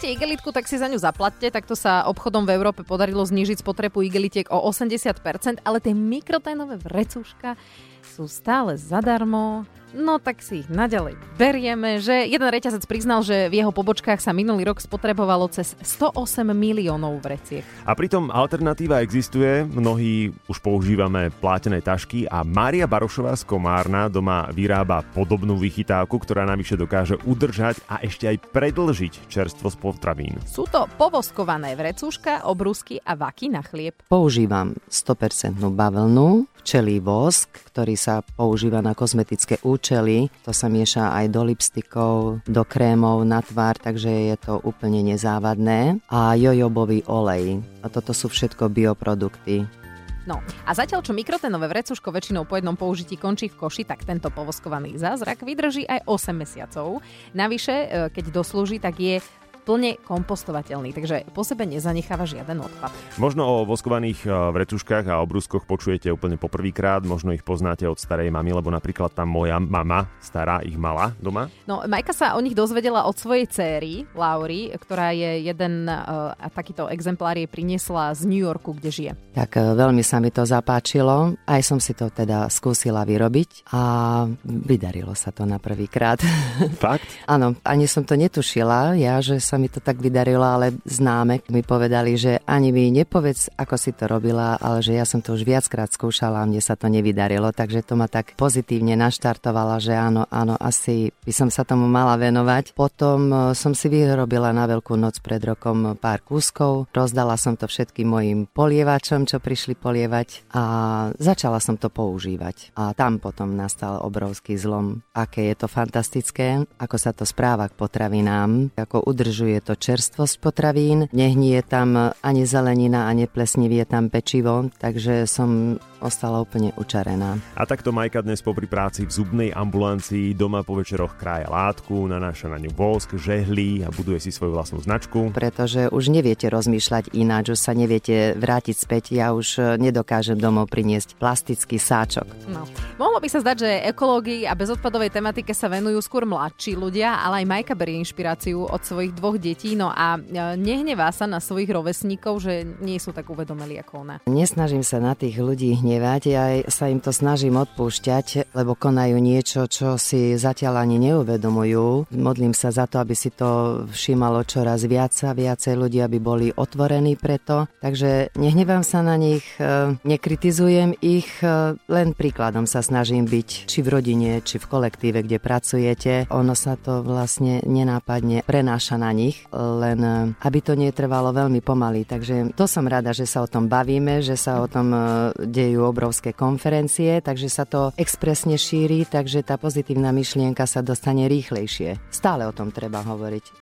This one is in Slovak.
chcete igelitku, tak si za ňu zaplatte. Takto sa obchodom v Európe podarilo znížiť spotrebu igelitiek o 80%, ale tie mikroténové vrecúška sú stále zadarmo No tak si ich naďalej berieme, že jeden reťazec priznal, že v jeho pobočkách sa minulý rok spotrebovalo cez 108 miliónov vreciek. A pritom alternatíva existuje, mnohí už používame plátené tašky a Mária Barošová z Komárna doma vyrába podobnú vychytávku, ktorá navyše dokáže udržať a ešte aj predlžiť čerstvo z potravín. Sú to povoskované vrecúška, obrusky a vaky na chlieb. Používam 100% bavlnu, včelí vosk, ktorý sa používa na kozmetické účely. To sa mieša aj do lipstikov, do krémov na tvár, takže je to úplne nezávadné. A jojobový olej. A toto sú všetko bioprodukty. No a zatiaľ, čo mikrotenové vrecuško väčšinou po jednom použití končí v koši, tak tento povoskovaný zázrak vydrží aj 8 mesiacov. Navyše, e, keď doslúži, tak je plne kompostovateľný, takže po sebe nezanecháva žiaden odpad. Možno o voskovaných e, vretuškách a obrúskoch počujete úplne poprvýkrát, možno ich poznáte od starej mamy, lebo napríklad tam moja mama stará ich mala doma. No, Majka sa o nich dozvedela od svojej céry, Laury, ktorá je jeden uh, a takýto exemplár jej priniesla z New Yorku, kde žije. Tak uh, veľmi sa mi to zapáčilo, aj som si to teda skúsila vyrobiť a vydarilo sa to na prvýkrát. Fakt? Áno, ani som to netušila, ja, že sa mi to tak vydarilo, ale známe mi povedali, že ani mi nepovedz, ako si to robila, ale že ja som to už viackrát skúšala a mne sa to nevydarilo, takže to ma tak pozitívne naštartovala, že áno, áno, asi by som sa tomu mala venovať. Potom e, som si vyrobila na Veľkú noc pred rokom pár kúskov, rozdala som to všetkým mojim polievačom, čo prišli polievať a začala som to používať. A tam potom nastal obrovský zlom, aké je to fantastické, ako sa to správa k potravinám, ako udržuje udržuje to čerstvosť potravín, nehnie tam ani zelenina a neplesnivie tam pečivo, takže som ostala úplne učarená. A takto Majka dnes popri práci v zubnej ambulancii doma po večeroch krája látku, nanáša na ňu vosk, žehlí a buduje si svoju vlastnú značku. Pretože už neviete rozmýšľať ináč, už sa neviete vrátiť späť. Ja už nedokážem domov priniesť plastický sáčok. No. Mohlo by sa zdať, že ekológii a bezodpadovej tematike sa venujú skôr mladší ľudia, ale aj Majka berie inšpiráciu od svojich dvoch detí, no a e, nehnevá sa na svojich rovesníkov, že nie sú tak uvedomeli ako ona. Nesnažím sa na tých ľudí hnevať, ja sa im to snažím odpúšťať, lebo konajú niečo, čo si zatiaľ ani neuvedomujú. Modlím sa za to, aby si to všímalo čoraz viac a viacej ľudí, aby boli otvorení preto. Takže nehnevám sa na nich, e, nekritizujem ich, e, len príkladom sa snažím byť, či v rodine, či v kolektíve, kde pracujete. Ono sa to vlastne nenápadne prenáša na nich, len e, aby to netrvalo veľmi pomaly. Takže to som rada, že sa o tom bavíme, že sa o tom e, dejú obrovské konferencie, takže sa to expresne šíri, takže tá pozitívna myšlienka sa dostane rýchlejšie. Stále o tom treba hovoriť.